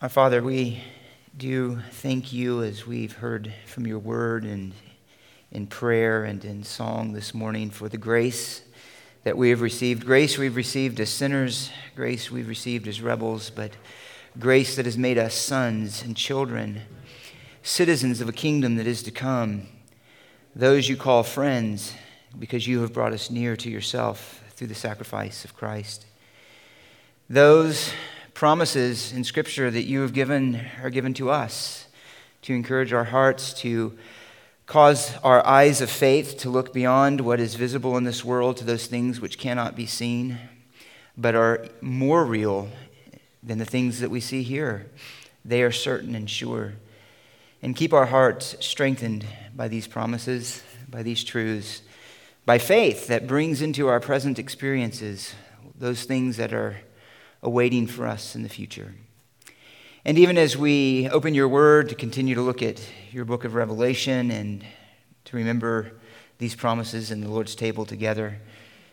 Our Father, we do thank you as we've heard from your word and in prayer and in song this morning for the grace that we have received. Grace we've received as sinners, grace we've received as rebels, but grace that has made us sons and children, citizens of a kingdom that is to come, those you call friends because you have brought us near to yourself through the sacrifice of Christ. Those promises in Scripture that you have given are given to us to encourage our hearts, to cause our eyes of faith to look beyond what is visible in this world to those things which cannot be seen, but are more real than the things that we see here. They are certain and sure. And keep our hearts strengthened by these promises, by these truths, by faith that brings into our present experiences those things that are awaiting for us in the future. And even as we open your word to continue to look at your book of Revelation and to remember these promises in the Lord's table together,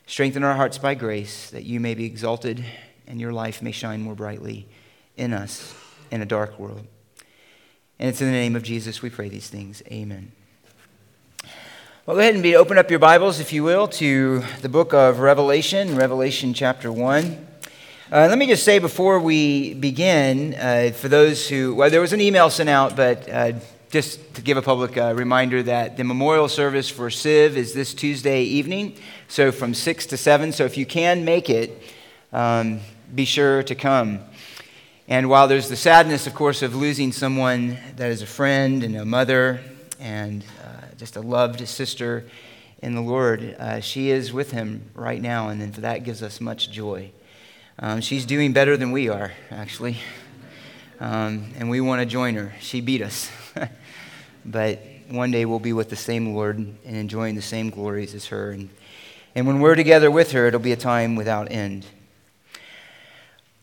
strengthen our hearts by grace that you may be exalted and your life may shine more brightly in us in a dark world. And it's in the name of Jesus we pray these things. Amen. Well, go ahead and be, open up your Bibles, if you will, to the book of Revelation, Revelation chapter 1. Uh, let me just say before we begin, uh, for those who, well, there was an email sent out, but uh, just to give a public uh, reminder that the memorial service for Civ is this Tuesday evening, so from 6 to 7. So if you can make it, um, be sure to come. And while there's the sadness, of course, of losing someone that is a friend and a mother and uh, just a loved sister in the Lord, uh, she is with him right now, and that gives us much joy. Um, she's doing better than we are, actually. Um, and we want to join her. She beat us. but one day we'll be with the same Lord and enjoying the same glories as her. And, and when we're together with her, it'll be a time without end.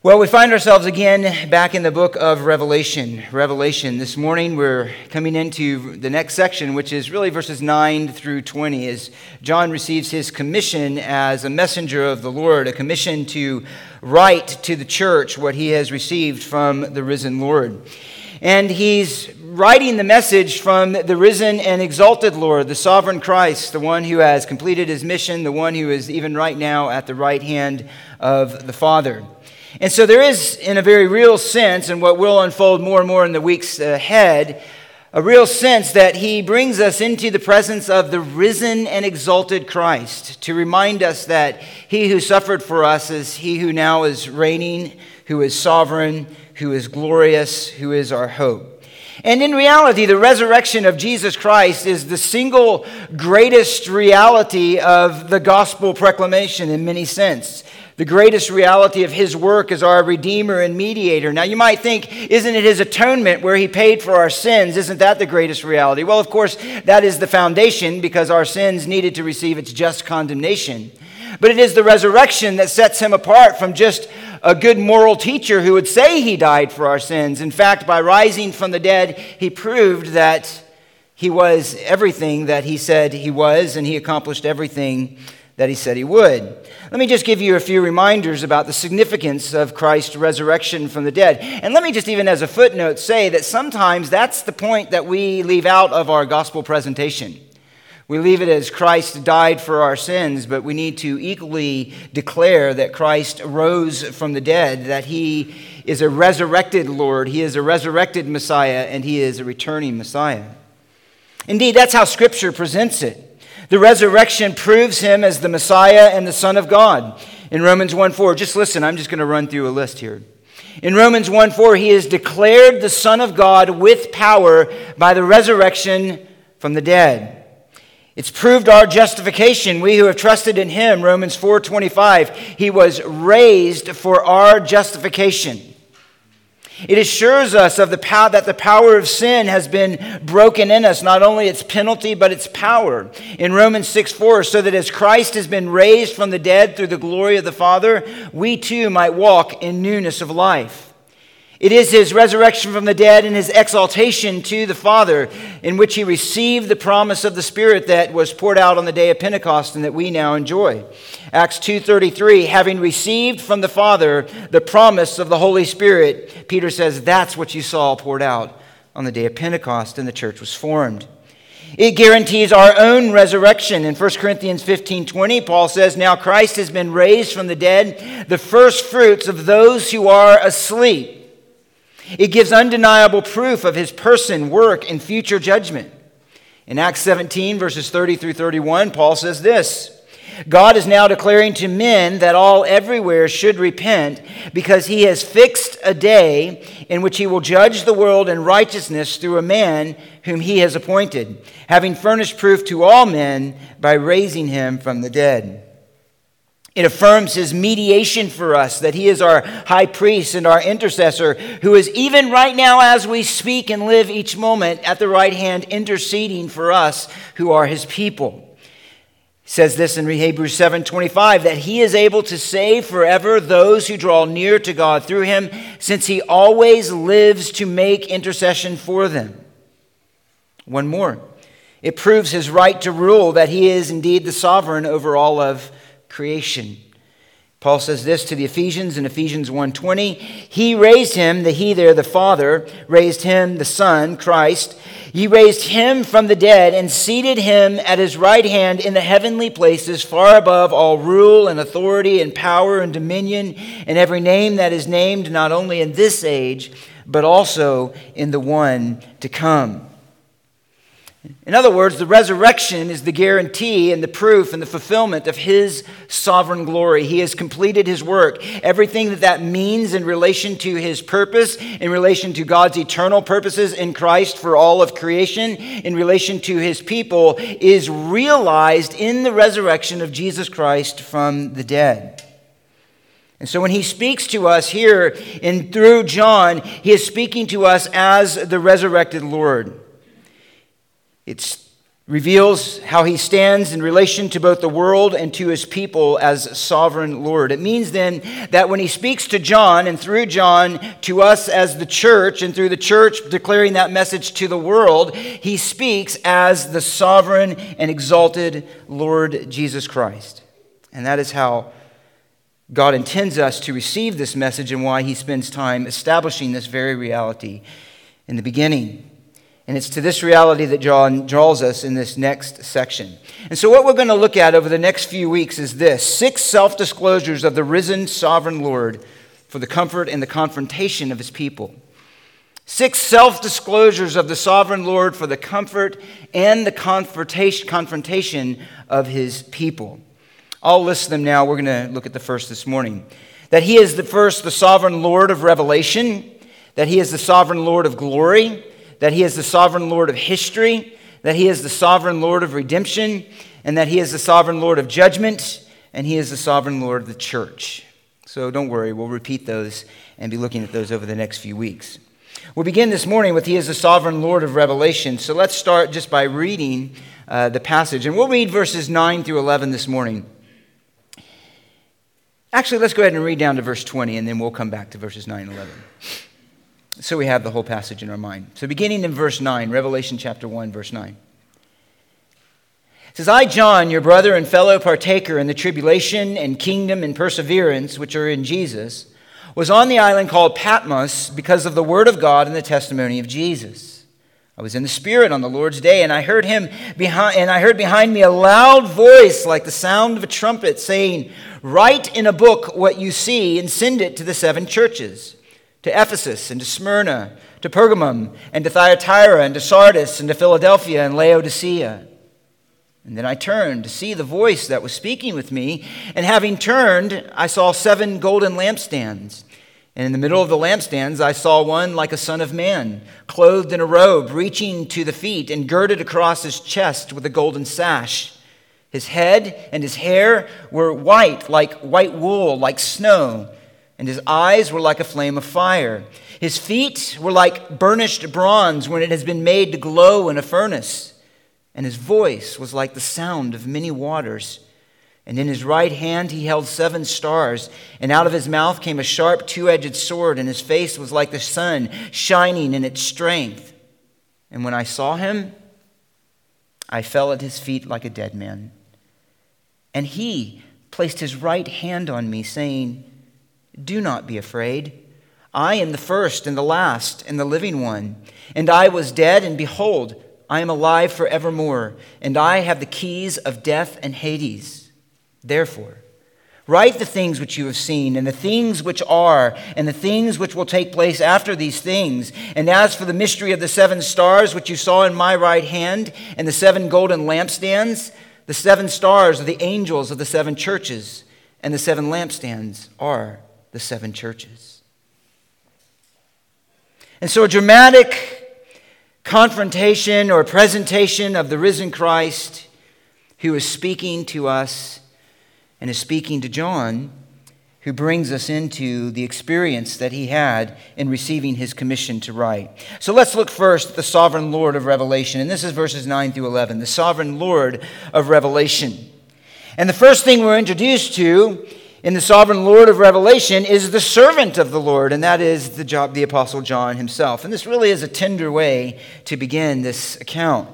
Well, we find ourselves again back in the book of Revelation. Revelation. This morning we're coming into the next section, which is really verses 9 through 20, as John receives his commission as a messenger of the Lord, a commission to write to the church what he has received from the risen Lord. And he's writing the message from the risen and exalted Lord, the sovereign Christ, the one who has completed his mission, the one who is even right now at the right hand of the Father. And so there is, in a very real sense, and what will unfold more and more in the weeks ahead, a real sense that he brings us into the presence of the risen and exalted Christ to remind us that he who suffered for us is he who now is reigning, who is sovereign, who is glorious, who is our hope. And in reality, the resurrection of Jesus Christ is the single greatest reality of the gospel proclamation in many sense. The greatest reality of his work is our Redeemer and Mediator. Now, you might think, isn't it his atonement where he paid for our sins? Isn't that the greatest reality? Well, of course, that is the foundation because our sins needed to receive its just condemnation. But it is the resurrection that sets him apart from just a good moral teacher who would say he died for our sins. In fact, by rising from the dead, he proved that he was everything that he said he was, and he accomplished everything that he said he would. Let me just give you a few reminders about the significance of Christ's resurrection from the dead. And let me just, even as a footnote, say that sometimes that's the point that we leave out of our gospel presentation. We leave it as Christ died for our sins, but we need to equally declare that Christ rose from the dead, that he is a resurrected Lord, he is a resurrected Messiah, and he is a returning Messiah. Indeed, that's how Scripture presents it. The resurrection proves him as the Messiah and the Son of God. In Romans 1 4, just listen, I'm just going to run through a list here. In Romans 1 4, he is declared the Son of God with power by the resurrection from the dead. It's proved our justification, we who have trusted in him, Romans 4:25. He was raised for our justification. It assures us of the power that the power of sin has been broken in us, not only its penalty, but its power. In Romans 6 4, so that as Christ has been raised from the dead through the glory of the Father, we too might walk in newness of life. It is his resurrection from the dead and his exaltation to the Father, in which he received the promise of the Spirit that was poured out on the day of Pentecost and that we now enjoy. Acts 2:33, having received from the Father the promise of the Holy Spirit, Peter says that's what you saw poured out on the day of Pentecost and the church was formed. It guarantees our own resurrection. In 1 Corinthians 15 20, Paul says, Now Christ has been raised from the dead, the first fruits of those who are asleep. It gives undeniable proof of his person, work, and future judgment. In Acts 17, verses 30 through 31, Paul says this God is now declaring to men that all everywhere should repent because he has fixed a day in which he will judge the world in righteousness through a man whom he has appointed, having furnished proof to all men by raising him from the dead. It affirms his mediation for us, that he is our high priest and our intercessor, who is even right now, as we speak and live each moment, at the right hand interceding for us who are his people. He says this in Hebrews 7:25 that he is able to save forever those who draw near to God through him, since he always lives to make intercession for them. One more. It proves his right to rule, that he is indeed the sovereign over all of creation. Paul says this to the Ephesians in Ephesians 1:20, he raised him, the he there the Father raised him the Son, Christ. He raised him from the dead and seated him at his right hand in the heavenly places far above all rule and authority and power and dominion and every name that is named not only in this age but also in the one to come. In other words, the resurrection is the guarantee and the proof and the fulfillment of His sovereign glory. He has completed His work. Everything that that means in relation to His purpose, in relation to God's eternal purposes in Christ for all of creation, in relation to His people, is realized in the resurrection of Jesus Christ from the dead. And so when he speaks to us here and through John, he is speaking to us as the resurrected Lord. It reveals how he stands in relation to both the world and to his people as sovereign Lord. It means then that when he speaks to John and through John to us as the church and through the church declaring that message to the world, he speaks as the sovereign and exalted Lord Jesus Christ. And that is how God intends us to receive this message and why he spends time establishing this very reality in the beginning. And it's to this reality that John draws us in this next section. And so, what we're going to look at over the next few weeks is this six self disclosures of the risen sovereign Lord for the comfort and the confrontation of his people. Six self disclosures of the sovereign Lord for the comfort and the confrontation of his people. I'll list them now. We're going to look at the first this morning. That he is the first, the sovereign Lord of revelation, that he is the sovereign Lord of glory that He is the sovereign Lord of history, that He is the sovereign Lord of redemption, and that He is the sovereign Lord of judgment, and He is the sovereign Lord of the church. So don't worry, we'll repeat those and be looking at those over the next few weeks. We'll begin this morning with He is the sovereign Lord of revelation. So let's start just by reading uh, the passage. And we'll read verses 9 through 11 this morning. Actually, let's go ahead and read down to verse 20, and then we'll come back to verses 9 and 11 so we have the whole passage in our mind. So, beginning in verse 9, Revelation chapter 1, verse 9. It says, I, John, your brother and fellow partaker in the tribulation and kingdom and perseverance which are in Jesus, was on the island called Patmos because of the word of God and the testimony of Jesus. I was in the Spirit on the Lord's day, and I heard him behind, and I heard behind me a loud voice like the sound of a trumpet saying, Write in a book what you see and send it to the seven churches to Ephesus and to Smyrna, to Pergamum and to Thyatira and to Sardis and to Philadelphia and Laodicea. And then I turned to see the voice that was speaking with me, and having turned, I saw seven golden lampstands. And in the middle of the lampstands, I saw one like a son of man, clothed in a robe, reaching to the feet, and girded across his chest with a golden sash. His head and his hair were white, like white wool, like snow and his eyes were like a flame of fire. His feet were like burnished bronze when it has been made to glow in a furnace, and his voice was like the sound of many waters. And in his right hand he held seven stars, and out of his mouth came a sharp two edged sword, and his face was like the sun, shining in its strength. And when I saw him, I fell at his feet like a dead man. And he placed his right hand on me, saying, Do not be afraid. I am the first and the last and the living one. And I was dead, and behold, I am alive forevermore, and I have the keys of death and Hades. Therefore, write the things which you have seen, and the things which are, and the things which will take place after these things. And as for the mystery of the seven stars which you saw in my right hand, and the seven golden lampstands, the seven stars are the angels of the seven churches, and the seven lampstands are the seven churches. And so, a dramatic confrontation or presentation of the risen Christ who is speaking to us and is speaking to John, who brings us into the experience that he had in receiving his commission to write. So let's look first at the sovereign Lord of Revelation. And this is verses 9 through 11. The sovereign Lord of Revelation. And the first thing we're introduced to in the sovereign Lord of Revelation is the servant of the Lord, and that is the, job, the Apostle John himself. And this really is a tender way to begin this account.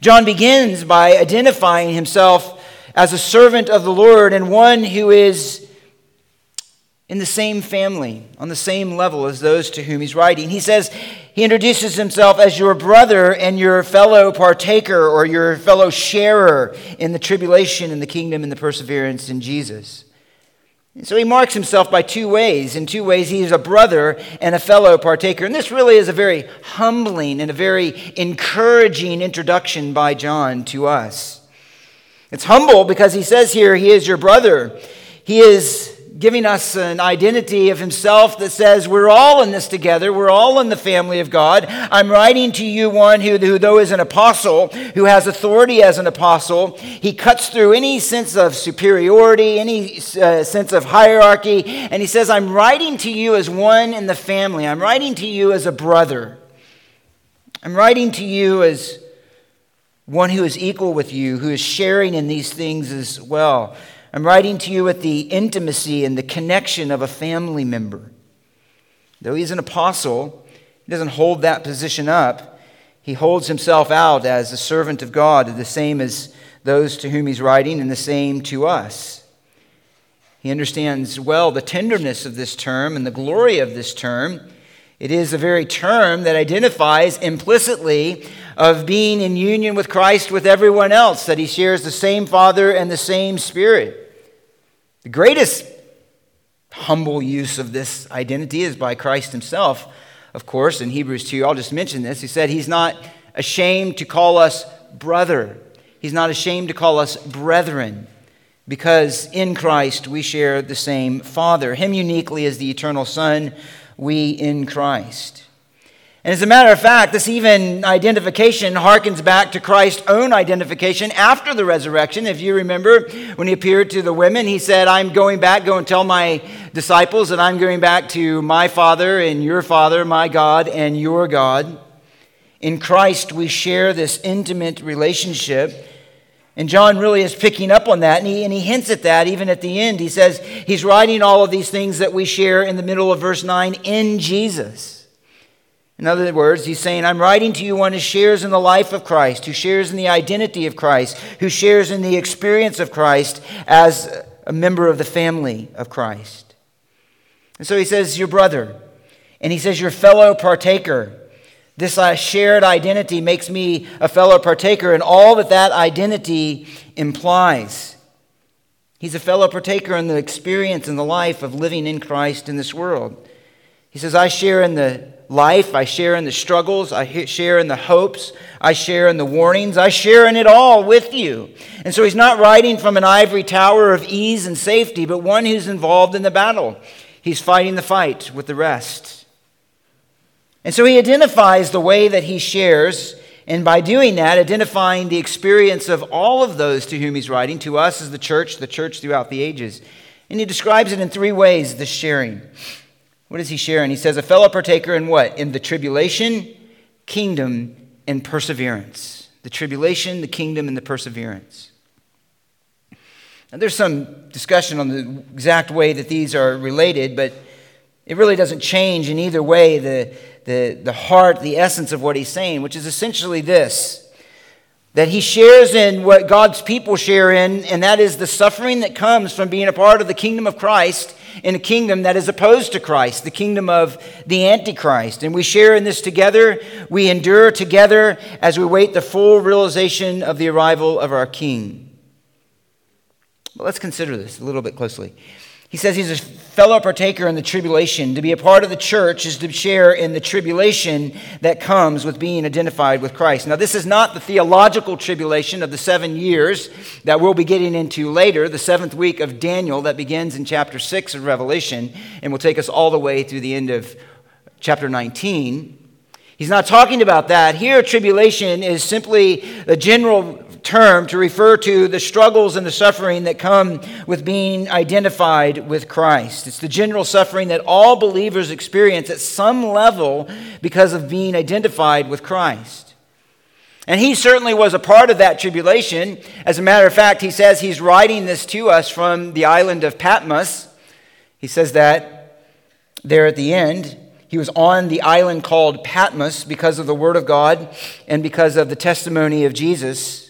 John begins by identifying himself as a servant of the Lord and one who is in the same family, on the same level as those to whom he's writing. He says, he introduces himself as your brother and your fellow partaker or your fellow sharer in the tribulation in the kingdom and the perseverance in Jesus. And so he marks himself by two ways. In two ways, he is a brother and a fellow partaker. And this really is a very humbling and a very encouraging introduction by John to us. It's humble because he says here, He is your brother. He is giving us an identity of himself that says we're all in this together. We're all in the family of God. I'm writing to you one who, who though is an apostle, who has authority as an apostle, he cuts through any sense of superiority, any uh, sense of hierarchy, and he says, I'm writing to you as one in the family. I'm writing to you as a brother. I'm writing to you as one who is equal with you, who is sharing in these things as well. I'm writing to you with the intimacy and the connection of a family member. Though he's an apostle, he doesn't hold that position up. He holds himself out as a servant of God, the same as those to whom he's writing, and the same to us. He understands well the tenderness of this term and the glory of this term. It is a very term that identifies implicitly of being in union with Christ with everyone else, that he shares the same Father and the same Spirit. The greatest humble use of this identity is by Christ himself, of course, in Hebrews 2. I'll just mention this. He said he's not ashamed to call us brother, he's not ashamed to call us brethren. Because in Christ we share the same Father. Him uniquely as the eternal Son, we in Christ. And as a matter of fact, this even identification harkens back to Christ's own identification after the resurrection. If you remember, when he appeared to the women, he said, I'm going back, go and tell my disciples that I'm going back to my Father and your Father, my God and your God. In Christ, we share this intimate relationship. And John really is picking up on that, and he, and he hints at that even at the end. He says he's writing all of these things that we share in the middle of verse 9 in Jesus. In other words, he's saying, I'm writing to you one who shares in the life of Christ, who shares in the identity of Christ, who shares in the experience of Christ as a member of the family of Christ. And so he says, Your brother. And he says, Your fellow partaker. This uh, shared identity makes me a fellow partaker in all that that identity implies. He's a fellow partaker in the experience and the life of living in Christ in this world. He says, I share in the life. I share in the struggles. I share in the hopes. I share in the warnings. I share in it all with you. And so he's not writing from an ivory tower of ease and safety, but one who's involved in the battle. He's fighting the fight with the rest. And so he identifies the way that he shares, and by doing that, identifying the experience of all of those to whom he's writing, to us as the church, the church throughout the ages. And he describes it in three ways the sharing. What is he sharing? He says, a fellow partaker in what? In the tribulation, kingdom, and perseverance. The tribulation, the kingdom, and the perseverance. Now, there's some discussion on the exact way that these are related, but it really doesn't change in either way the, the, the heart, the essence of what he's saying, which is essentially this that he shares in what God's people share in, and that is the suffering that comes from being a part of the kingdom of Christ in a kingdom that is opposed to Christ, the kingdom of the Antichrist. And we share in this together. We endure together as we wait the full realization of the arrival of our King. But let's consider this a little bit closely. He says he's a fellow partaker in the tribulation. To be a part of the church is to share in the tribulation that comes with being identified with Christ. Now, this is not the theological tribulation of the seven years that we'll be getting into later, the seventh week of Daniel that begins in chapter 6 of Revelation and will take us all the way through the end of chapter 19. He's not talking about that. Here, tribulation is simply the general term to refer to the struggles and the suffering that come with being identified with Christ. It's the general suffering that all believers experience at some level because of being identified with Christ. And he certainly was a part of that tribulation. As a matter of fact, he says he's writing this to us from the island of Patmos. He says that there at the end. He was on the island called Patmos because of the Word of God and because of the testimony of Jesus.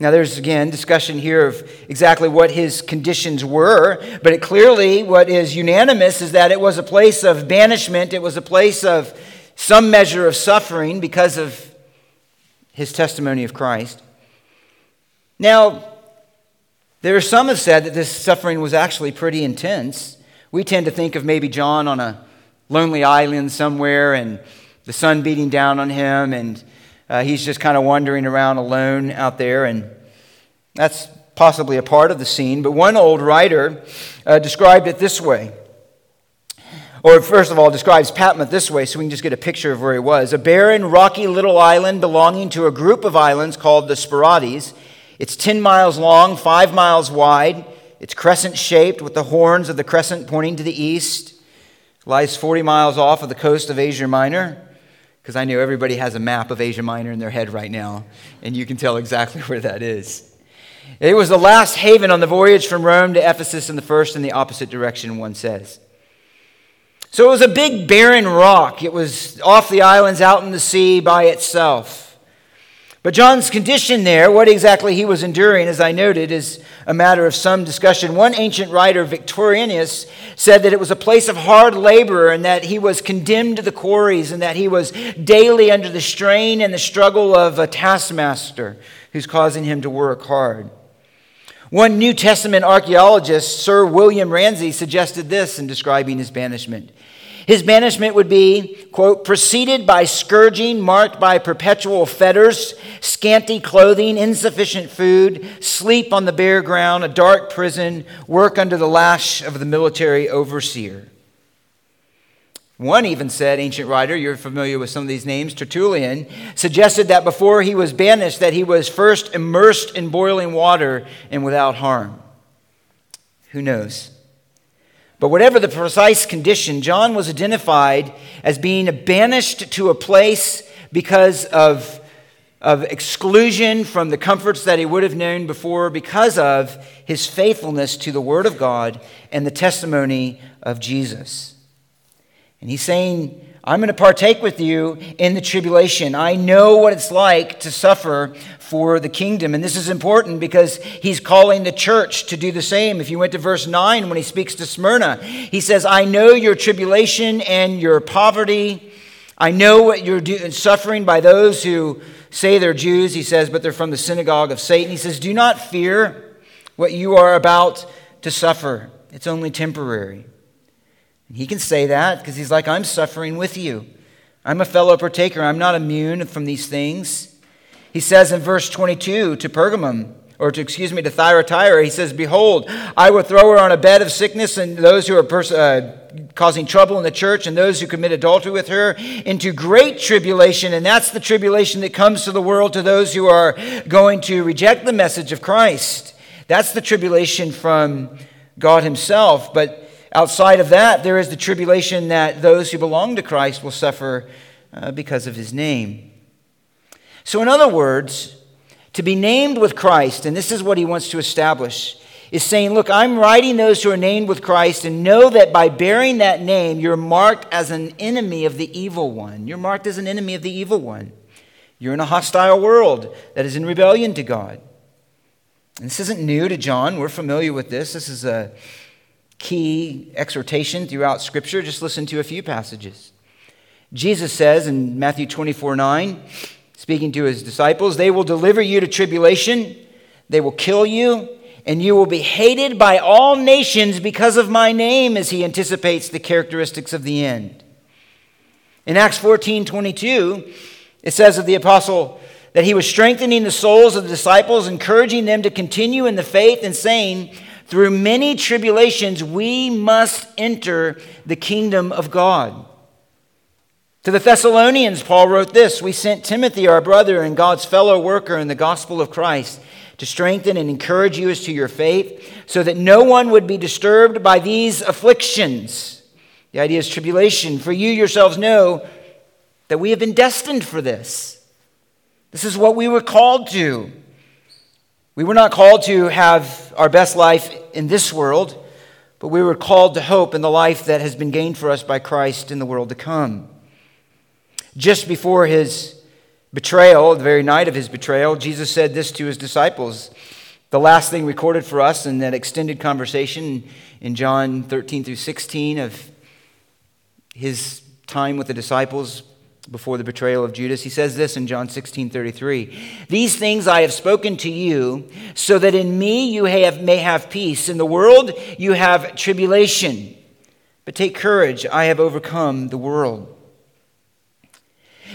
Now, there's again discussion here of exactly what his conditions were, but it clearly, what is unanimous is that it was a place of banishment, it was a place of some measure of suffering because of his testimony of Christ. Now, there are some have said that this suffering was actually pretty intense. We tend to think of maybe John on a lonely island somewhere and the sun beating down on him and uh, he's just kind of wandering around alone out there, and that's possibly a part of the scene. But one old writer uh, described it this way. Or, first of all, describes Patmos this way so we can just get a picture of where he was. A barren, rocky little island belonging to a group of islands called the Sporades. It's 10 miles long, 5 miles wide. It's crescent shaped with the horns of the crescent pointing to the east. Lies 40 miles off of the coast of Asia Minor because I know everybody has a map of Asia Minor in their head right now, and you can tell exactly where that is. It was the last haven on the voyage from Rome to Ephesus and the first in the opposite direction, one says. So it was a big barren rock. It was off the islands out in the sea by itself. But John's condition there, what exactly he was enduring, as I noted, is a matter of some discussion. One ancient writer, Victorinus, said that it was a place of hard labor and that he was condemned to the quarries and that he was daily under the strain and the struggle of a taskmaster who's causing him to work hard. One New Testament archaeologist, Sir William Ramsay, suggested this in describing his banishment. His banishment would be, quote, preceded by scourging marked by perpetual fetters, scanty clothing, insufficient food, sleep on the bare ground, a dark prison, work under the lash of the military overseer. One even said, ancient writer, you're familiar with some of these names, Tertullian, suggested that before he was banished, that he was first immersed in boiling water and without harm. Who knows? But whatever the precise condition, John was identified as being banished to a place because of, of exclusion from the comforts that he would have known before, because of his faithfulness to the Word of God and the testimony of Jesus. And he's saying, I'm going to partake with you in the tribulation. I know what it's like to suffer for the kingdom. And this is important because he's calling the church to do the same. If you went to verse 9 when he speaks to Smyrna, he says, I know your tribulation and your poverty. I know what you're do- suffering by those who say they're Jews, he says, but they're from the synagogue of Satan. He says, Do not fear what you are about to suffer, it's only temporary. And he can say that because he's like, I'm suffering with you. I'm a fellow partaker. I'm not immune from these things. He says in verse 22 to Pergamum, or to, excuse me, to Thyatira, he says, Behold, I will throw her on a bed of sickness, and those who are pers- uh, causing trouble in the church, and those who commit adultery with her, into great tribulation. And that's the tribulation that comes to the world to those who are going to reject the message of Christ. That's the tribulation from God Himself. But Outside of that, there is the tribulation that those who belong to Christ will suffer uh, because of his name. So, in other words, To be named with Christ, and this is what he wants to establish, is saying, Look, I'm writing those who are named with Christ, and know that by bearing that name, you're marked as an enemy of the evil one. You're marked as an enemy of the evil one. You're in a hostile world that is in rebellion to God. And this isn't new to John. We're familiar with this. This is a key exhortation throughout Scripture. Just listen to a few passages. Jesus says in Matthew 24 9, speaking to his disciples, They will deliver you to tribulation, they will kill you, and you will be hated by all nations because of my name, as he anticipates the characteristics of the end. In Acts 14 22, it says of the apostle that he was strengthening the souls of the disciples, encouraging them to continue in the faith, and saying, Through many tribulations, we must enter the kingdom of God. To the Thessalonians, Paul wrote this We sent Timothy, our brother and God's fellow worker in the gospel of Christ, to strengthen and encourage you as to your faith, so that no one would be disturbed by these afflictions. The idea is tribulation. For you yourselves know that we have been destined for this. This is what we were called to. We were not called to have our best life in this world, but we were called to hope in the life that has been gained for us by Christ in the world to come. Just before his betrayal, the very night of his betrayal, Jesus said this to his disciples. The last thing recorded for us in that extended conversation in John 13 through 16 of his time with the disciples before the betrayal of Judas. He says this in John 16 33. These things I have spoken to you, so that in me you have, may have peace. In the world you have tribulation. But take courage, I have overcome the world.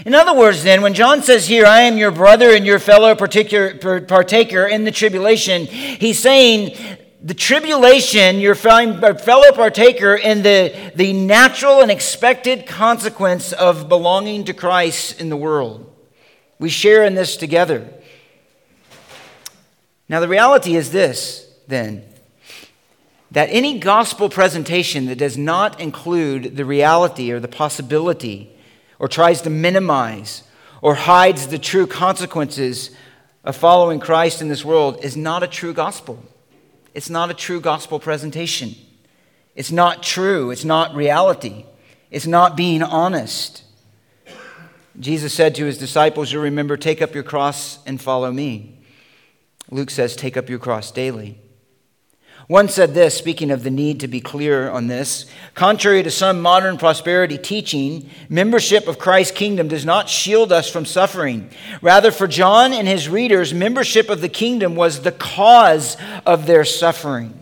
In other words, then, when John says here, I am your brother and your fellow partaker in the tribulation, he's saying the tribulation, your fellow partaker in the, the natural and expected consequence of belonging to Christ in the world. We share in this together. Now, the reality is this, then, that any gospel presentation that does not include the reality or the possibility or tries to minimize or hides the true consequences of following Christ in this world is not a true gospel. It's not a true gospel presentation. It's not true. It's not reality. It's not being honest. Jesus said to his disciples, You remember, take up your cross and follow me. Luke says, Take up your cross daily. One said this, speaking of the need to be clear on this contrary to some modern prosperity teaching, membership of Christ's kingdom does not shield us from suffering. Rather, for John and his readers, membership of the kingdom was the cause of their suffering.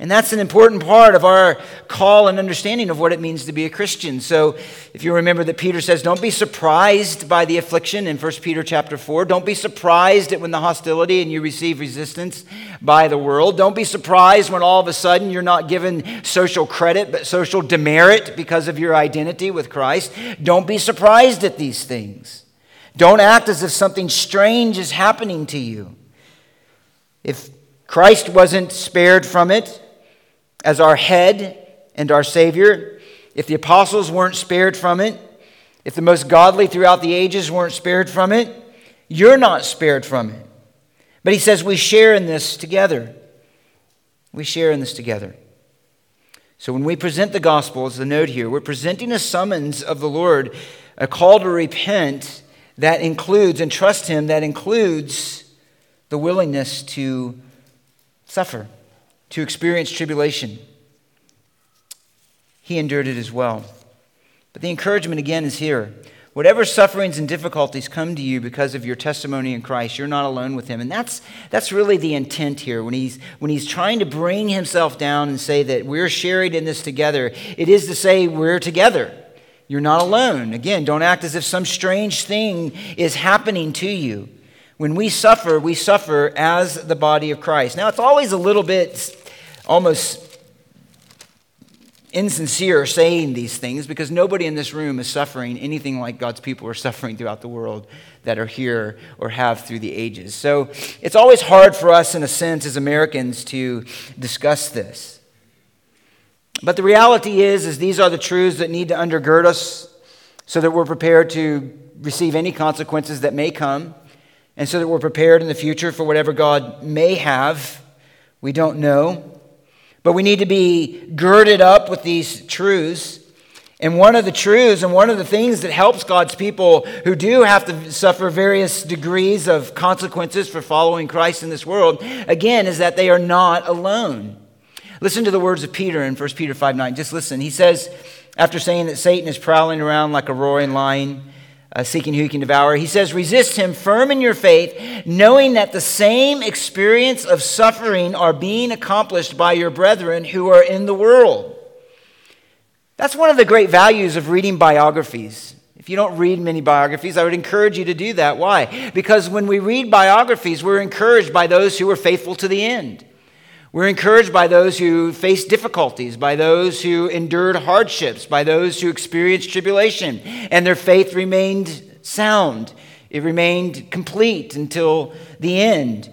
And that's an important part of our call and understanding of what it means to be a Christian. So if you remember that Peter says, don't be surprised by the affliction in 1 Peter chapter 4. Don't be surprised at when the hostility and you receive resistance by the world. Don't be surprised when all of a sudden you're not given social credit, but social demerit because of your identity with Christ. Don't be surprised at these things. Don't act as if something strange is happening to you. If Christ wasn't spared from it, as our head and our Savior, if the apostles weren't spared from it, if the most godly throughout the ages weren't spared from it, you're not spared from it. But he says we share in this together. We share in this together. So when we present the gospel, as the note here, we're presenting a summons of the Lord, a call to repent that includes and trust him that includes the willingness to suffer to experience tribulation. He endured it as well. But the encouragement again is here. Whatever sufferings and difficulties come to you because of your testimony in Christ, you're not alone with him. And that's, that's really the intent here. When he's, when he's trying to bring himself down and say that we're sharing in this together, it is to say we're together. You're not alone. Again, don't act as if some strange thing is happening to you. When we suffer, we suffer as the body of Christ. Now, it's always a little bit almost insincere saying these things because nobody in this room is suffering anything like God's people are suffering throughout the world that are here or have through the ages. So it's always hard for us, in a sense, as Americans to discuss this. But the reality is, is these are the truths that need to undergird us so that we're prepared to receive any consequences that may come. and so that we're prepared in the future for whatever God may have. We don't know. But we need to be girded up with these truths. And one of the truths and one of the things that helps God's people who do have to suffer various degrees of consequences for following Christ in this world, again, is that they are not alone. Listen to the words of Peter in 1 Peter 5 9. Just listen. He says, after saying that Satan is prowling around like a roaring lion, uh, seeking who he can devour, he says, Resist him firm in your faith, knowing that the same experience of suffering are being accomplished by your brethren who are in the world. That's one of the great values of reading biographies. If you don't read many biographies, I would encourage you to do that. Why? Because when we read biographies, we're encouraged by those who were faithful to the end. We're encouraged by those who faced difficulties, by those who endured hardships, by those who experienced tribulation, and their faith remained sound. It remained complete until the end.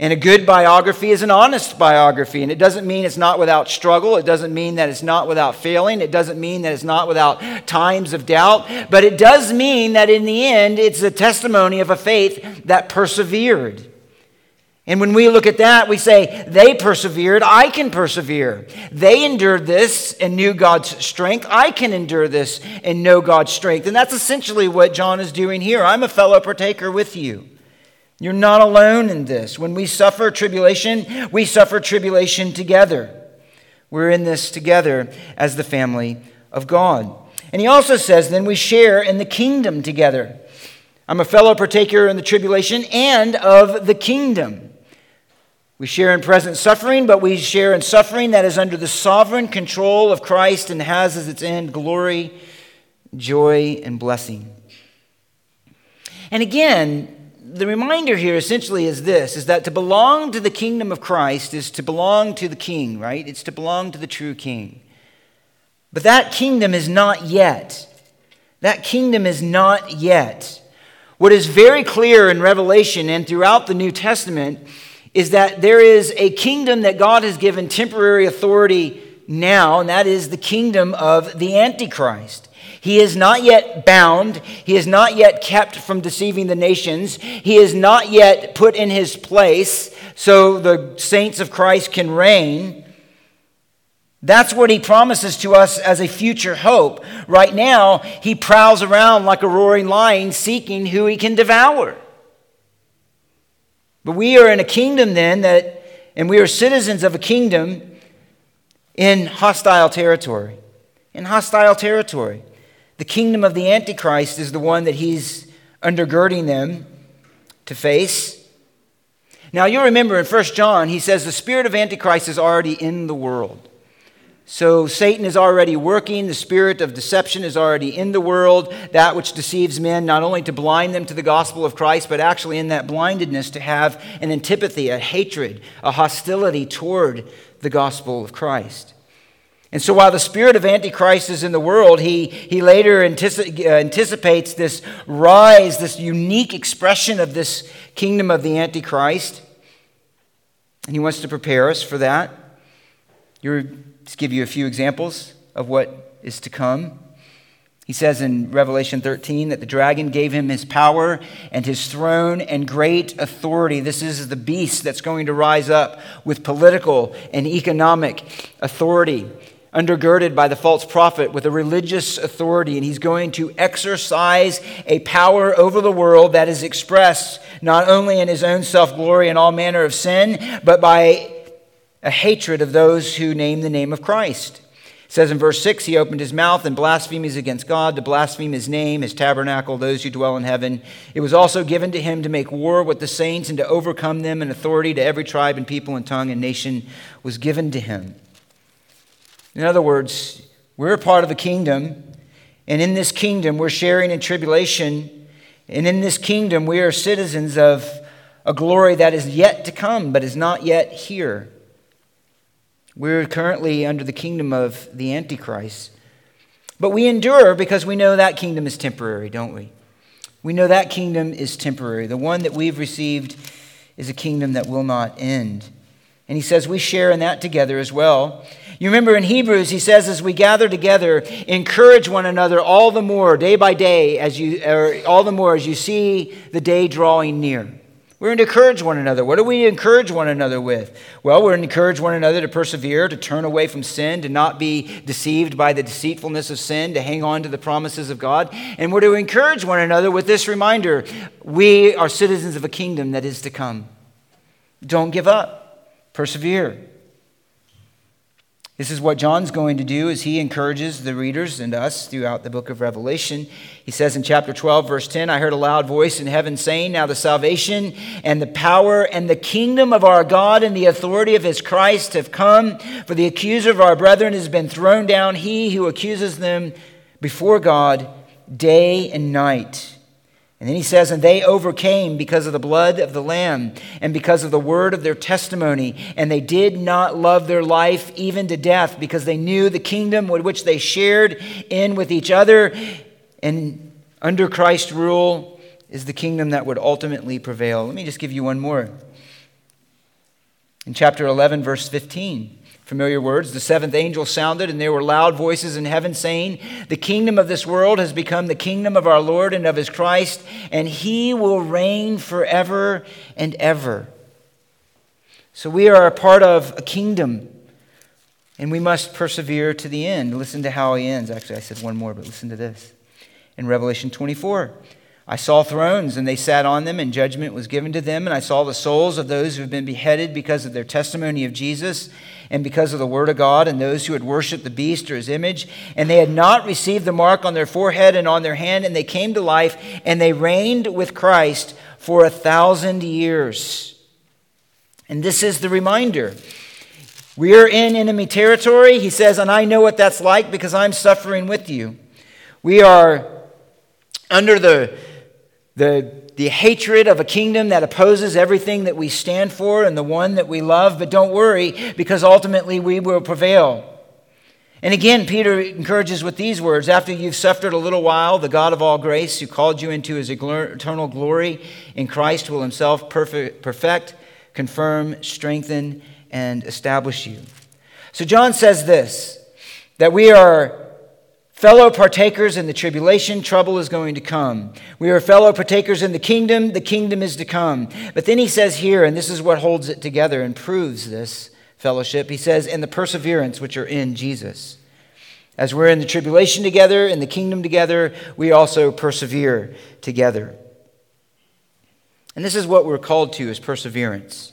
And a good biography is an honest biography. And it doesn't mean it's not without struggle. It doesn't mean that it's not without failing. It doesn't mean that it's not without times of doubt. But it does mean that in the end, it's a testimony of a faith that persevered. And when we look at that, we say, they persevered, I can persevere. They endured this and knew God's strength. I can endure this and know God's strength. And that's essentially what John is doing here. I'm a fellow partaker with you. You're not alone in this. When we suffer tribulation, we suffer tribulation together. We're in this together as the family of God. And he also says, then we share in the kingdom together. I'm a fellow partaker in the tribulation and of the kingdom. We share in present suffering, but we share in suffering that is under the sovereign control of Christ and has as its end glory, joy, and blessing. And again, the reminder here essentially is this is that to belong to the kingdom of Christ is to belong to the king, right? It's to belong to the true king. But that kingdom is not yet. That kingdom is not yet. What is very clear in Revelation and throughout the New Testament is that there is a kingdom that God has given temporary authority now, and that is the kingdom of the Antichrist. He is not yet bound. He is not yet kept from deceiving the nations. He is not yet put in his place so the saints of Christ can reign. That's what he promises to us as a future hope. Right now, he prowls around like a roaring lion seeking who he can devour. But we are in a kingdom then that, and we are citizens of a kingdom in hostile territory. In hostile territory. The kingdom of the Antichrist is the one that he's undergirding them to face. Now, you'll remember in 1 John, he says the spirit of Antichrist is already in the world. So Satan is already working. The spirit of deception is already in the world, that which deceives men, not only to blind them to the gospel of Christ, but actually in that blindedness to have an antipathy, a hatred, a hostility toward the gospel of Christ. And so while the spirit of Antichrist is in the world, he, he later uh, anticipates this rise, this unique expression of this kingdom of the Antichrist. And he wants to prepare us for that. You're, to give you a few examples of what is to come. He says in Revelation 13 that the dragon gave him his power and his throne and great authority. This is the beast that's going to rise up with political and economic authority undergirded by the false prophet with a religious authority, and he's going to exercise a power over the world that is expressed not only in his own self glory and all manner of sin, but by a hatred of those who name the name of Christ. It says in verse 6 He opened his mouth in blasphemies against God, to blaspheme his name, his tabernacle, those who dwell in heaven. It was also given to him to make war with the saints and to overcome them, and authority to every tribe and people and tongue and nation was given to him. In other words, we're part of a kingdom, and in this kingdom, we're sharing in tribulation, and in this kingdom, we are citizens of a glory that is yet to come, but is not yet here. We're currently under the kingdom of the Antichrist. But we endure because we know that kingdom is temporary, don't we? We know that kingdom is temporary. The one that we've received is a kingdom that will not end. And he says we share in that together as well. You remember in Hebrews, he says, as we gather together, encourage one another all the more, day by day, as you, or all the more as you see the day drawing near. We're to encourage one another. What do we encourage one another with? Well, we're to encourage one another to persevere, to turn away from sin, to not be deceived by the deceitfulness of sin, to hang on to the promises of God. And we're to encourage one another with this reminder we are citizens of a kingdom that is to come. Don't give up, persevere. This is what John's going to do as he encourages the readers and us throughout the book of Revelation. He says in chapter 12, verse 10, I heard a loud voice in heaven saying, Now the salvation and the power and the kingdom of our God and the authority of his Christ have come, for the accuser of our brethren has been thrown down, he who accuses them before God day and night. And then he says, And they overcame because of the blood of the Lamb and because of the word of their testimony. And they did not love their life even to death because they knew the kingdom with which they shared in with each other. And under Christ's rule is the kingdom that would ultimately prevail. Let me just give you one more. In chapter 11, verse 15. Familiar words. The seventh angel sounded, and there were loud voices in heaven saying, The kingdom of this world has become the kingdom of our Lord and of his Christ, and he will reign forever and ever. So we are a part of a kingdom, and we must persevere to the end. Listen to how he ends. Actually, I said one more, but listen to this. In Revelation 24, I saw thrones, and they sat on them, and judgment was given to them. And I saw the souls of those who have been beheaded because of their testimony of Jesus and because of the word of God, and those who had worshipped the beast or his image. And they had not received the mark on their forehead and on their hand, and they came to life, and they reigned with Christ for a thousand years. And this is the reminder. We are in enemy territory. He says, and I know what that's like because I'm suffering with you. We are under the the, the hatred of a kingdom that opposes everything that we stand for and the one that we love. But don't worry, because ultimately we will prevail. And again, Peter encourages with these words After you've suffered a little while, the God of all grace, who called you into his eternal glory in Christ, will himself perfect, perfect confirm, strengthen, and establish you. So John says this that we are Fellow partakers in the tribulation, trouble is going to come. We are fellow partakers in the kingdom, the kingdom is to come. But then he says here, and this is what holds it together and proves this fellowship, he says, in the perseverance which are in Jesus. As we're in the tribulation together, in the kingdom together, we also persevere together. And this is what we're called to is perseverance.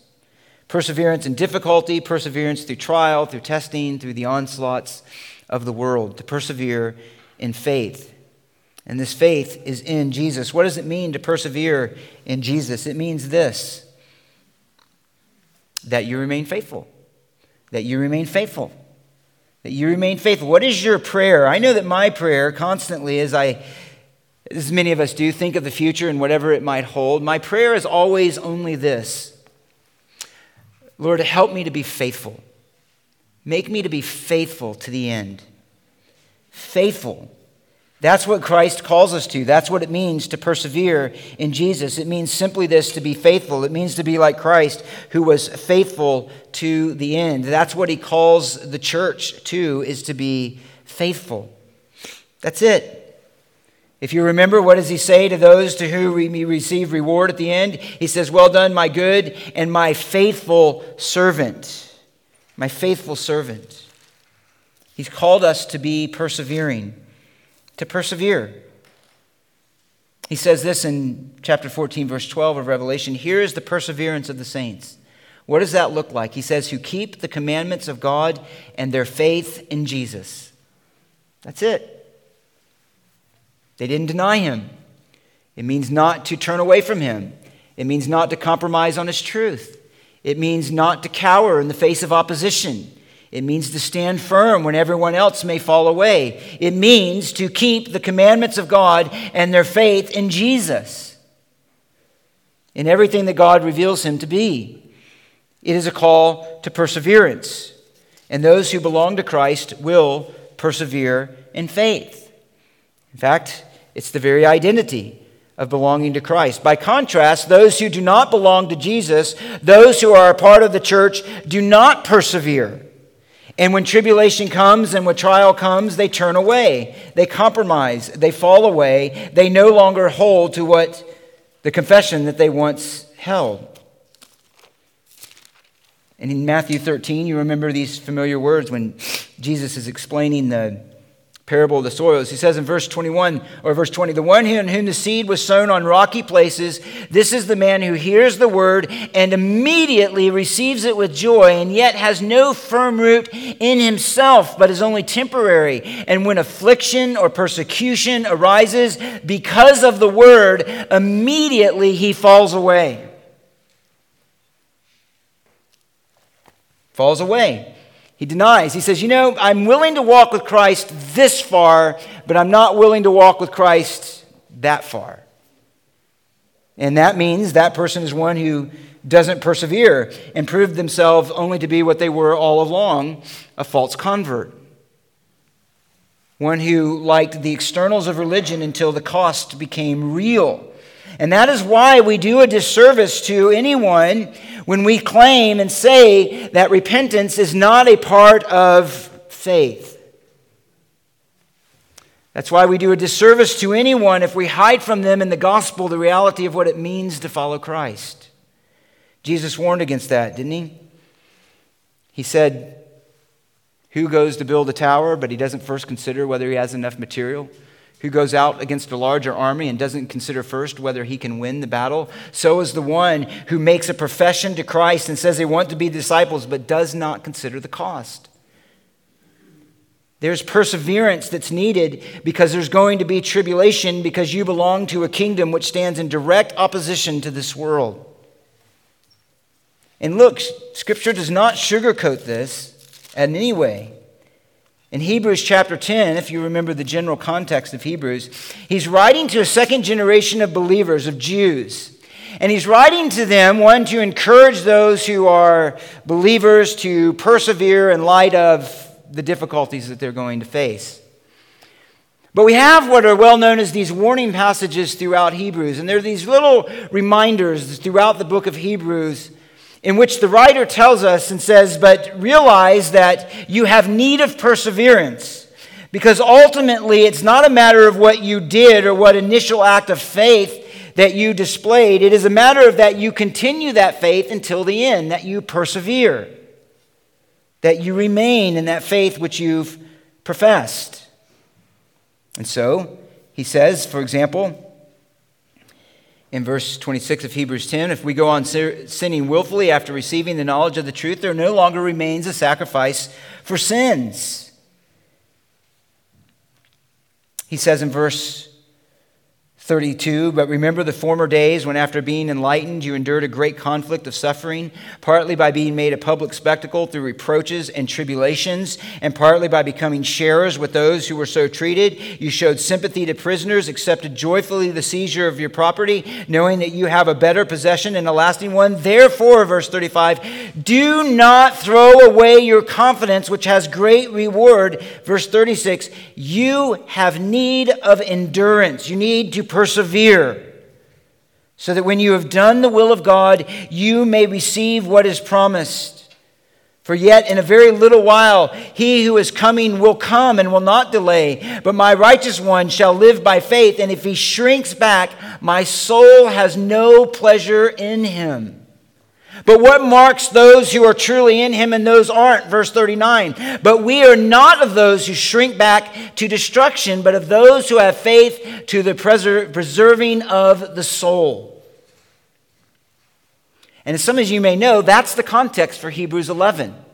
Perseverance in difficulty, perseverance through trial, through testing, through the onslaughts of the world, to persevere in faith. And this faith is in Jesus. What does it mean to persevere in Jesus? It means this that you remain faithful. That you remain faithful. That you remain faithful. What is your prayer? I know that my prayer constantly, as I, as many of us do, think of the future and whatever it might hold, my prayer is always only this Lord, help me to be faithful. Make me to be faithful to the end. Faithful. That's what Christ calls us to. That's what it means to persevere in Jesus. It means simply this to be faithful. It means to be like Christ, who was faithful to the end. That's what he calls the church to, is to be faithful. That's it. If you remember, what does he say to those to whom we receive reward at the end? He says, Well done, my good and my faithful servant my faithful servant. He's called us to be persevering, to persevere. He says this in chapter 14, verse 12 of Revelation Here is the perseverance of the saints. What does that look like? He says, Who keep the commandments of God and their faith in Jesus. That's it. They didn't deny him. It means not to turn away from him, it means not to compromise on his truth. It means not to cower in the face of opposition. It means to stand firm when everyone else may fall away. It means to keep the commandments of God and their faith in Jesus, in everything that God reveals him to be. It is a call to perseverance. And those who belong to Christ will persevere in faith. In fact, it's the very identity of belonging to Christ. By contrast, those who do not belong to Jesus, those who are a part of the church, do not persevere. And when tribulation comes and when trial comes, they turn away. They compromise. They fall away. They no longer hold to what the confession that they once held. And in Matthew 13, you remember these familiar words when Jesus is explaining the parable of the soils. He says in verse 21 or verse 20, the one in whom the seed was sown on rocky places, this is the man who hears the word and immediately receives it with joy and yet has no firm root in himself, but is only temporary. And when affliction or persecution arises because of the word, immediately he falls away. Falls away. He denies. He says, You know, I'm willing to walk with Christ this far, but I'm not willing to walk with Christ that far. And that means that person is one who doesn't persevere and prove themselves only to be what they were all along a false convert. One who liked the externals of religion until the cost became real. And that is why we do a disservice to anyone when we claim and say that repentance is not a part of faith. That's why we do a disservice to anyone if we hide from them in the gospel the reality of what it means to follow Christ. Jesus warned against that, didn't he? He said, Who goes to build a tower, but he doesn't first consider whether he has enough material? Who goes out against a larger army and doesn't consider first whether he can win the battle. So is the one who makes a profession to Christ and says they want to be disciples but does not consider the cost. There's perseverance that's needed because there's going to be tribulation because you belong to a kingdom which stands in direct opposition to this world. And look, Scripture does not sugarcoat this in any way. In Hebrews chapter 10, if you remember the general context of Hebrews, he's writing to a second generation of believers, of Jews. And he's writing to them, one, to encourage those who are believers to persevere in light of the difficulties that they're going to face. But we have what are well known as these warning passages throughout Hebrews. And there are these little reminders throughout the book of Hebrews in which the writer tells us and says, But realize that you have need of perseverance, because ultimately it's not a matter of what you did or what initial act of faith that you displayed. It is a matter of that you continue that faith until the end, that you persevere, that you remain in that faith which you've professed. And so, he says, for example, in verse 26 of Hebrews 10 if we go on sinning willfully after receiving the knowledge of the truth, there no longer remains a sacrifice for sins. He says in verse 32 But remember the former days when, after being enlightened, you endured a great conflict of suffering, partly by being made a public spectacle through reproaches and tribulations, and partly by becoming sharers with those who were so treated. You showed sympathy to prisoners, accepted joyfully the seizure of your property, knowing that you have a better possession and a lasting one. Therefore, verse 35, do not throw away your confidence, which has great reward. Verse 36, you have need of endurance. You need to persevere, so that when you have done the will of God, you may receive what is promised. For yet in a very little while, he who is coming will come and will not delay. But my righteous one shall live by faith, and if he shrinks back, my soul has no pleasure in him. But what marks those who are truly in him and those aren't? Verse 39. But we are not of those who shrink back to destruction, but of those who have faith to the preserving of the soul. And as some of you may know, that's the context for Hebrews 11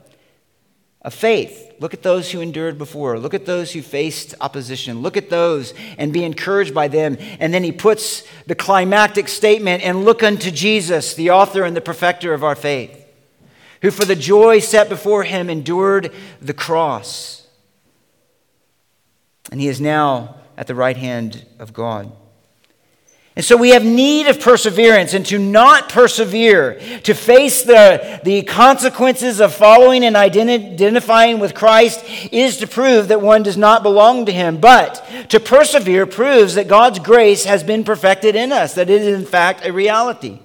of faith. Look at those who endured before. Look at those who faced opposition. Look at those and be encouraged by them. And then he puts the climactic statement and look unto Jesus, the author and the perfecter of our faith, who for the joy set before him endured the cross. And he is now at the right hand of God. And so we have need of perseverance and to not persevere, to face the, the consequences of following and identifying with Christ is to prove that one does not belong to him. But to persevere proves that God's grace has been perfected in us, that it is in fact a reality.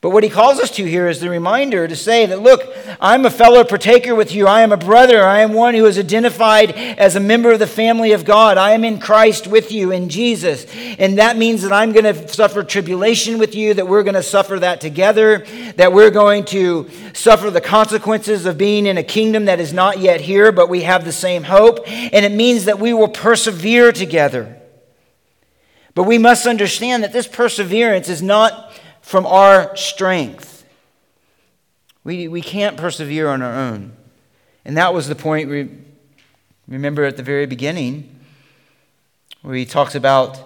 But what he calls us to here is the reminder to say that, look, I'm a fellow partaker with you. I am a brother. I am one who is identified as a member of the family of God. I am in Christ with you, in Jesus. And that means that I'm going to suffer tribulation with you, that we're going to suffer that together, that we're going to suffer the consequences of being in a kingdom that is not yet here, but we have the same hope. And it means that we will persevere together. But we must understand that this perseverance is not from our strength. We, we can't persevere on our own. And that was the point, we remember at the very beginning, where he talks about,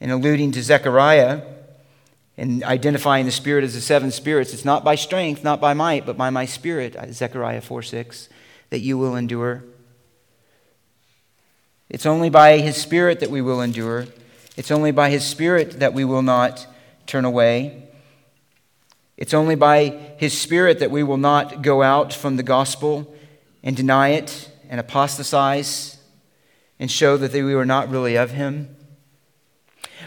and alluding to Zechariah, and identifying the Spirit as the seven spirits. It's not by strength, not by might, but by my Spirit, Zechariah 4 6, that you will endure. It's only by His Spirit that we will endure. It's only by His Spirit that we will not turn away. It's only by His Spirit that we will not go out from the gospel and deny it and apostatize and show that we were not really of Him.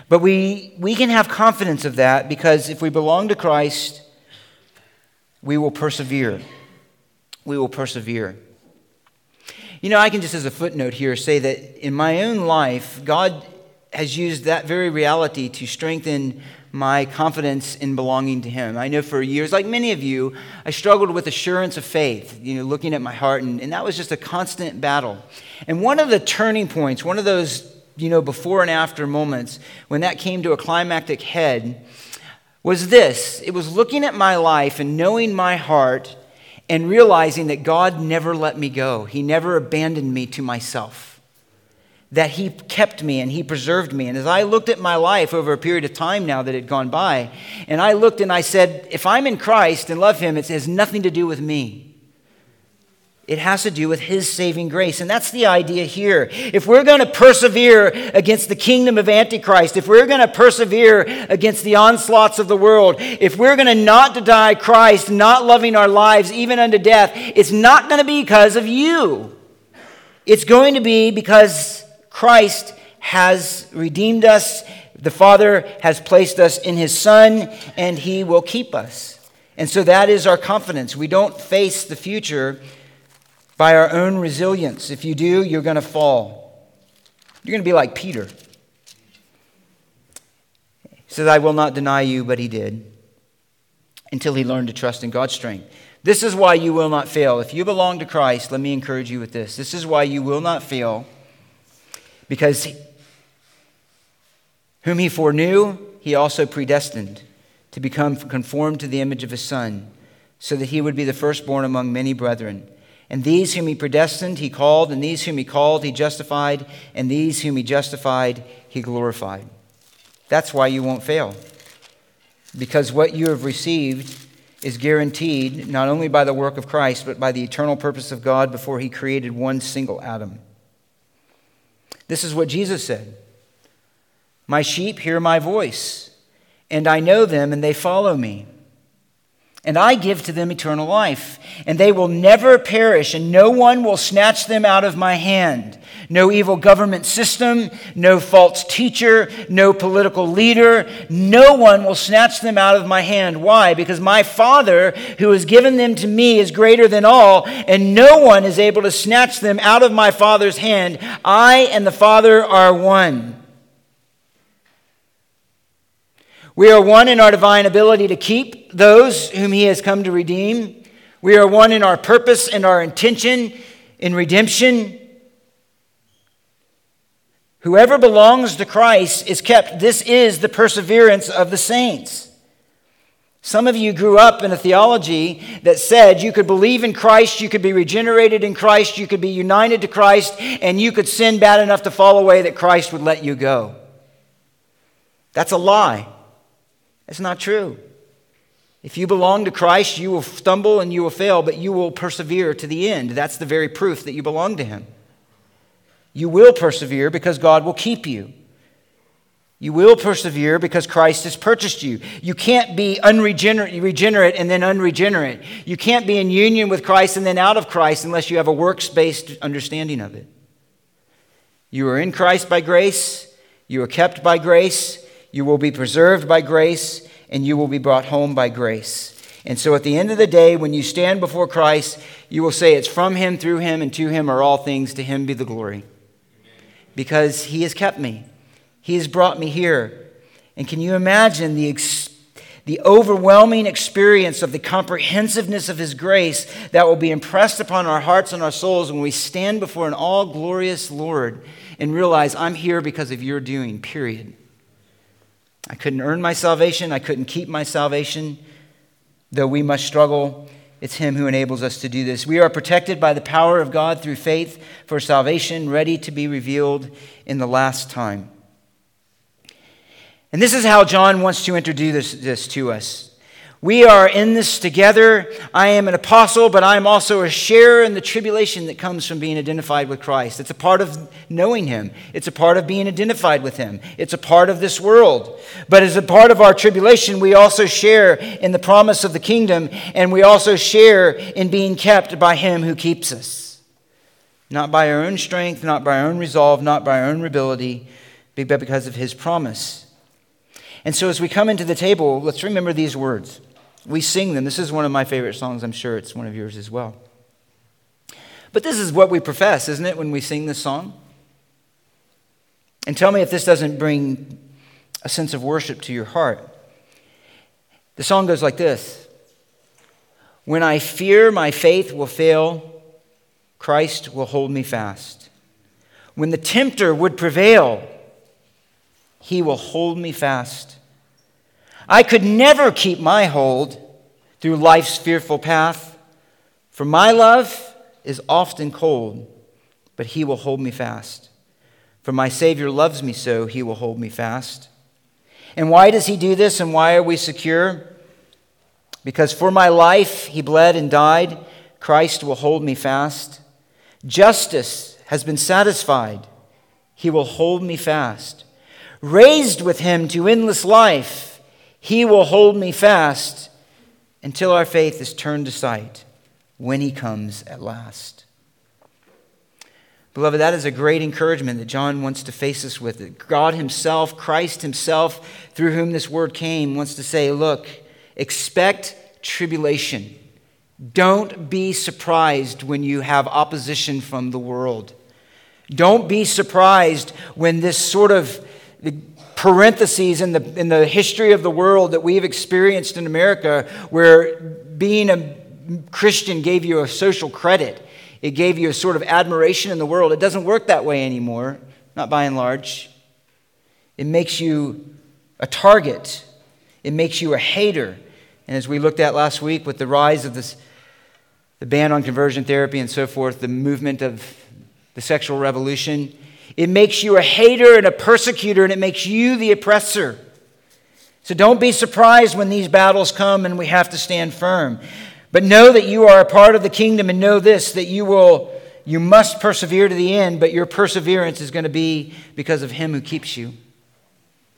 But we, we can have confidence of that because if we belong to Christ, we will persevere. We will persevere. You know, I can just as a footnote here say that in my own life, God has used that very reality to strengthen my confidence in belonging to Him. I know for years, like many of you, I struggled with assurance of faith, you know, looking at my heart, and, and that was just a constant battle. And one of the turning points, one of those, you know, before and after moments when that came to a climactic head was this it was looking at my life and knowing my heart and realizing that God never let me go, He never abandoned me to myself that He kept me and He preserved me. And as I looked at my life over a period of time now that had gone by, and I looked and I said, if I'm in Christ and love Him, it has nothing to do with me. It has to do with His saving grace. And that's the idea here. If we're going to persevere against the kingdom of Antichrist, if we're going to persevere against the onslaughts of the world, if we're going to not deny Christ, not loving our lives even unto death, it's not going to be because of you. It's going to be because Christ has redeemed us. The Father has placed us in His Son, and He will keep us. And so that is our confidence. We don't face the future by our own resilience. If you do, you're going to fall. You're going to be like Peter. He says, I will not deny you, but he did until he learned to trust in God's strength. This is why you will not fail. If you belong to Christ, let me encourage you with this. This is why you will not fail because whom he foreknew, he also predestined to become conformed to the image of his Son, so that he would be the firstborn among many brethren. And these whom he predestined, he called, and these whom he called, he justified, and these whom he justified, he glorified. That's why you won't fail. Because what you have received is guaranteed not only by the work of Christ, but by the eternal purpose of God before he created one single atom. This is what Jesus said My sheep hear my voice, and I know them, and they follow me. And I give to them eternal life, and they will never perish, and no one will snatch them out of my hand. No evil government system, no false teacher, no political leader, no one will snatch them out of my hand. Why? Because my Father, who has given them to me, is greater than all, and no one is able to snatch them out of my Father's hand. I and the Father are one. We are one in our divine ability to keep those whom He has come to redeem. We are one in our purpose and our intention in redemption. Whoever belongs to Christ is kept. This is the perseverance of the saints. Some of you grew up in a theology that said you could believe in Christ, you could be regenerated in Christ, you could be united to Christ, and you could sin bad enough to fall away that Christ would let you go. That's a lie. It's not true. If you belong to Christ, you will stumble and you will fail, but you will persevere to the end. That's the very proof that you belong to Him. You will persevere because God will keep you. You will persevere because Christ has purchased you. You can't be unregenerate regenerate and then unregenerate. You can't be in union with Christ and then out of Christ unless you have a works based understanding of it. You are in Christ by grace, you are kept by grace, You will be preserved by grace, and you will be brought home by grace. And so at the end of the day, when you stand before Christ, you will say, It's from him, through him, and to him are all things. To him be the glory. Because he has kept me, he has brought me here. And can you imagine the, the overwhelming experience of the comprehensiveness of his grace that will be impressed upon our hearts and our souls when we stand before an all glorious Lord and realize, I'm here because of your doing, period. I couldn't earn my salvation, I couldn't keep my salvation. Though we must struggle, it's Him who enables us to do this. We are protected by the power of God through faith for salvation, ready to be revealed in the last time. And this is how John wants to introduce this, this to us. We are in this together. I am an apostle, but I am also a sharer in the tribulation that comes from being identified with Christ. It's a part of knowing Him, it's a part of being identified with Him, it's a part of this world. But as a part of our tribulation, we also share in the promise of the kingdom, and we also share in being kept by Him who keeps us. Not by our own strength, not by our own resolve, not by our own ability, but because of His promise. And so as we come into the table, let's remember these words. We sing them. This is one of my favorite songs. I'm sure it's one of yours as well. But this is what we profess, isn't it, when we sing this song? And tell me if this doesn't bring a sense of worship to your heart. The song goes like this When I fear my faith will fail, Christ will hold me fast. When the tempter would prevail, he will hold me fast. I could never keep my hold through life's fearful path, for my love is often cold, but he will hold me fast. For my Savior loves me so, he will hold me fast. And why does he do this, and why are we secure? Because for my life he bled and died, Christ will hold me fast. Justice has been satisfied, he will hold me fast. Raised with him to endless life, he will hold me fast until our faith is turned to sight when He comes at last. Beloved, that is a great encouragement that John wants to face us with. God Himself, Christ Himself, through whom this word came, wants to say, Look, expect tribulation. Don't be surprised when you have opposition from the world. Don't be surprised when this sort of parentheses in the, in the history of the world that we've experienced in America where being a Christian gave you a social credit. It gave you a sort of admiration in the world. It doesn't work that way anymore, not by and large. It makes you a target, it makes you a hater. And as we looked at last week with the rise of this, the ban on conversion therapy and so forth, the movement of the sexual revolution, it makes you a hater and a persecutor, and it makes you the oppressor. So don't be surprised when these battles come and we have to stand firm. But know that you are a part of the kingdom and know this that you will you must persevere to the end, but your perseverance is going to be because of him who keeps you.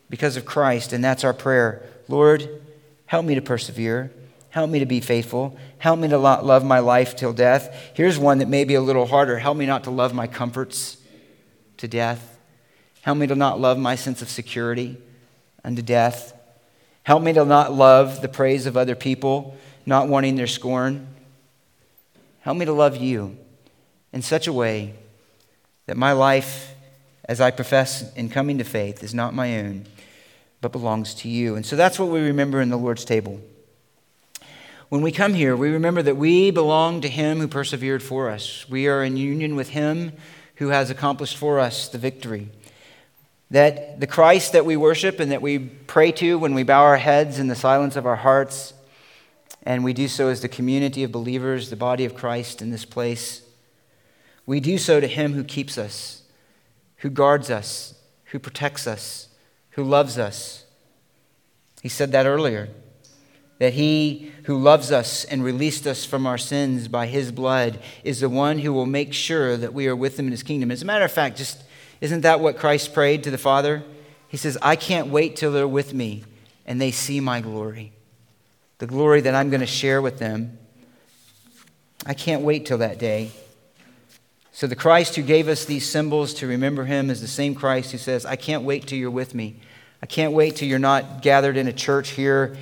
Because of Christ, and that's our prayer. Lord, help me to persevere. Help me to be faithful. Help me to love my life till death. Here's one that may be a little harder. Help me not to love my comforts to death. Help me to not love my sense of security unto death. Help me to not love the praise of other people, not wanting their scorn. Help me to love you in such a way that my life, as I profess in coming to faith, is not my own, but belongs to you. And so that's what we remember in the Lord's table. When we come here, we remember that we belong to Him who persevered for us. We are in union with Him who has accomplished for us the victory. That the Christ that we worship and that we pray to when we bow our heads in the silence of our hearts, and we do so as the community of believers, the body of Christ in this place, we do so to Him who keeps us, who guards us, who protects us, who loves us. He said that earlier that he who loves us and released us from our sins by his blood is the one who will make sure that we are with him in his kingdom. As a matter of fact, just isn't that what Christ prayed to the Father? He says, I can't wait till they're with me and they see my glory, the glory that I'm going to share with them. I can't wait till that day. So, the Christ who gave us these symbols to remember him is the same Christ who says, I can't wait till you're with me. I can't wait till you're not gathered in a church here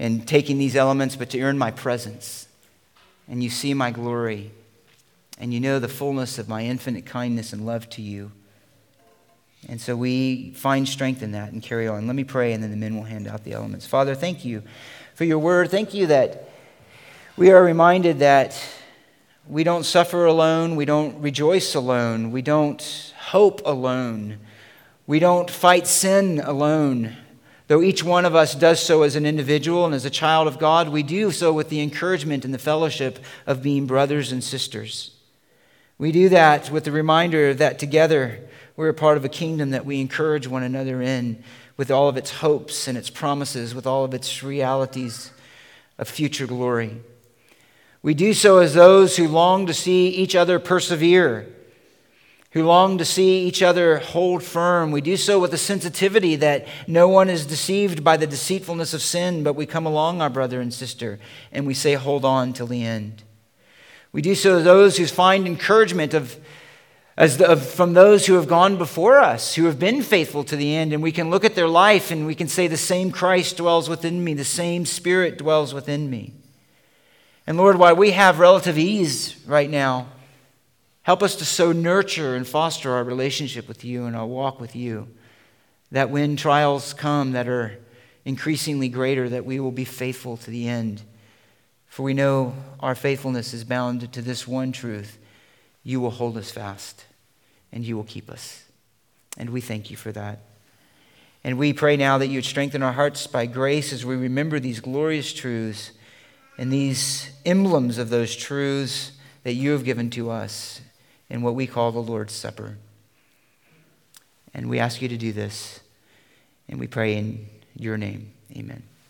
and taking these elements, but to earn my presence and you see my glory and you know the fullness of my infinite kindness and love to you. And so we find strength in that and carry on. Let me pray, and then the men will hand out the elements. Father, thank you for your word. Thank you that we are reminded that we don't suffer alone, we don't rejoice alone, we don't hope alone, we don't fight sin alone. Though each one of us does so as an individual and as a child of God, we do so with the encouragement and the fellowship of being brothers and sisters. We do that with the reminder that together we're a part of a kingdom that we encourage one another in with all of its hopes and its promises, with all of its realities of future glory. We do so as those who long to see each other persevere, who long to see each other hold firm. We do so with a sensitivity that no one is deceived by the deceitfulness of sin, but we come along our brother and sister and we say, hold on till the end. We do so those who find encouragement of, as the, of, from those who have gone before us, who have been faithful to the end, and we can look at their life and we can say, the same Christ dwells within me, the same Spirit dwells within me. And Lord, while we have relative ease right now, help us to so nurture and foster our relationship with you and our walk with you that when trials come that are increasingly greater, that we will be faithful to the end. For we know our faithfulness is bound to this one truth you will hold us fast and you will keep us. And we thank you for that. And we pray now that you would strengthen our hearts by grace as we remember these glorious truths and these emblems of those truths that you have given to us in what we call the Lord's Supper. And we ask you to do this, and we pray in your name. Amen.